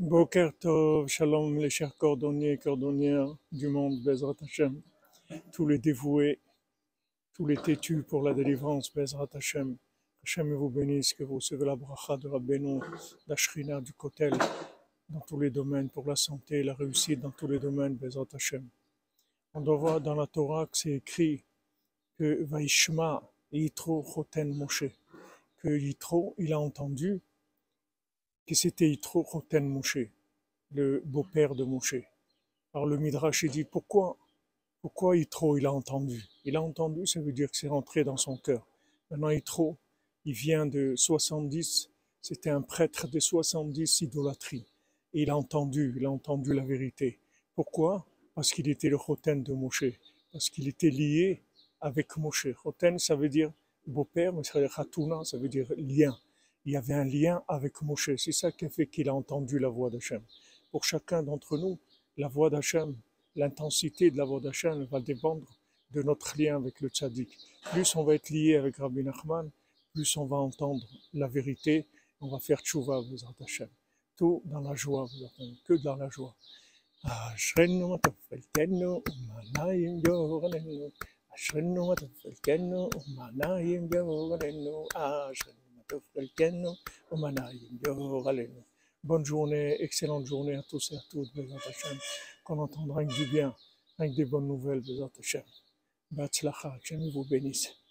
Boker Tov, Shalom les chers cordonniers et cordonnières du monde, Bezrat Hashem, tous les dévoués, tous les têtus pour la délivrance, Bezrat Hashem. Hashem vous bénisse, que vous recevez la bracha de Rabbeinu, d'Ashrina, du Kotel, dans tous les domaines, pour la santé, la réussite dans tous les domaines, Bezrat Hashem. On doit voir dans la Torah que c'est écrit que Vaishma Yitro Choten que Yitro, il a entendu que c'était Yitro Choten Moshe, le beau-père de Moshe. Alors le Midrash dit pourquoi pourquoi Yitro il a entendu? Il a entendu, ça veut dire que c'est rentré dans son cœur. Maintenant Yitro, il vient de 70, c'était un prêtre de 70 idolâtries. Et il a entendu, il a entendu la vérité. Pourquoi? Parce qu'il était le Choten de Moshe, parce qu'il était lié avec Moshe. Choten, ça veut dire beau-père, mais ça veut dire ça veut dire lien il y avait un lien avec Moshe. C'est ça qui a fait qu'il a entendu la voix d'Hachem. Pour chacun d'entre nous, la voix d'Hachem, l'intensité de la voix d'Hachem va dépendre de notre lien avec le tzaddik. Plus on va être lié avec Rabbi Nachman, plus on va entendre la vérité, on va faire tchouva, vous Hachem. Tout dans la joie, vous entendez, que dans la joie. אשרנו תפלתנו ומעניים יורנו אשרנו תפלתנו ומעניים יורנו אשרנו Bonne journée, excellente journée à tous et à toutes, qu'on entendra avec du bien, avec des bonnes nouvelles, Bezat Hashem. Batzlacha, Hashem vous bénisse.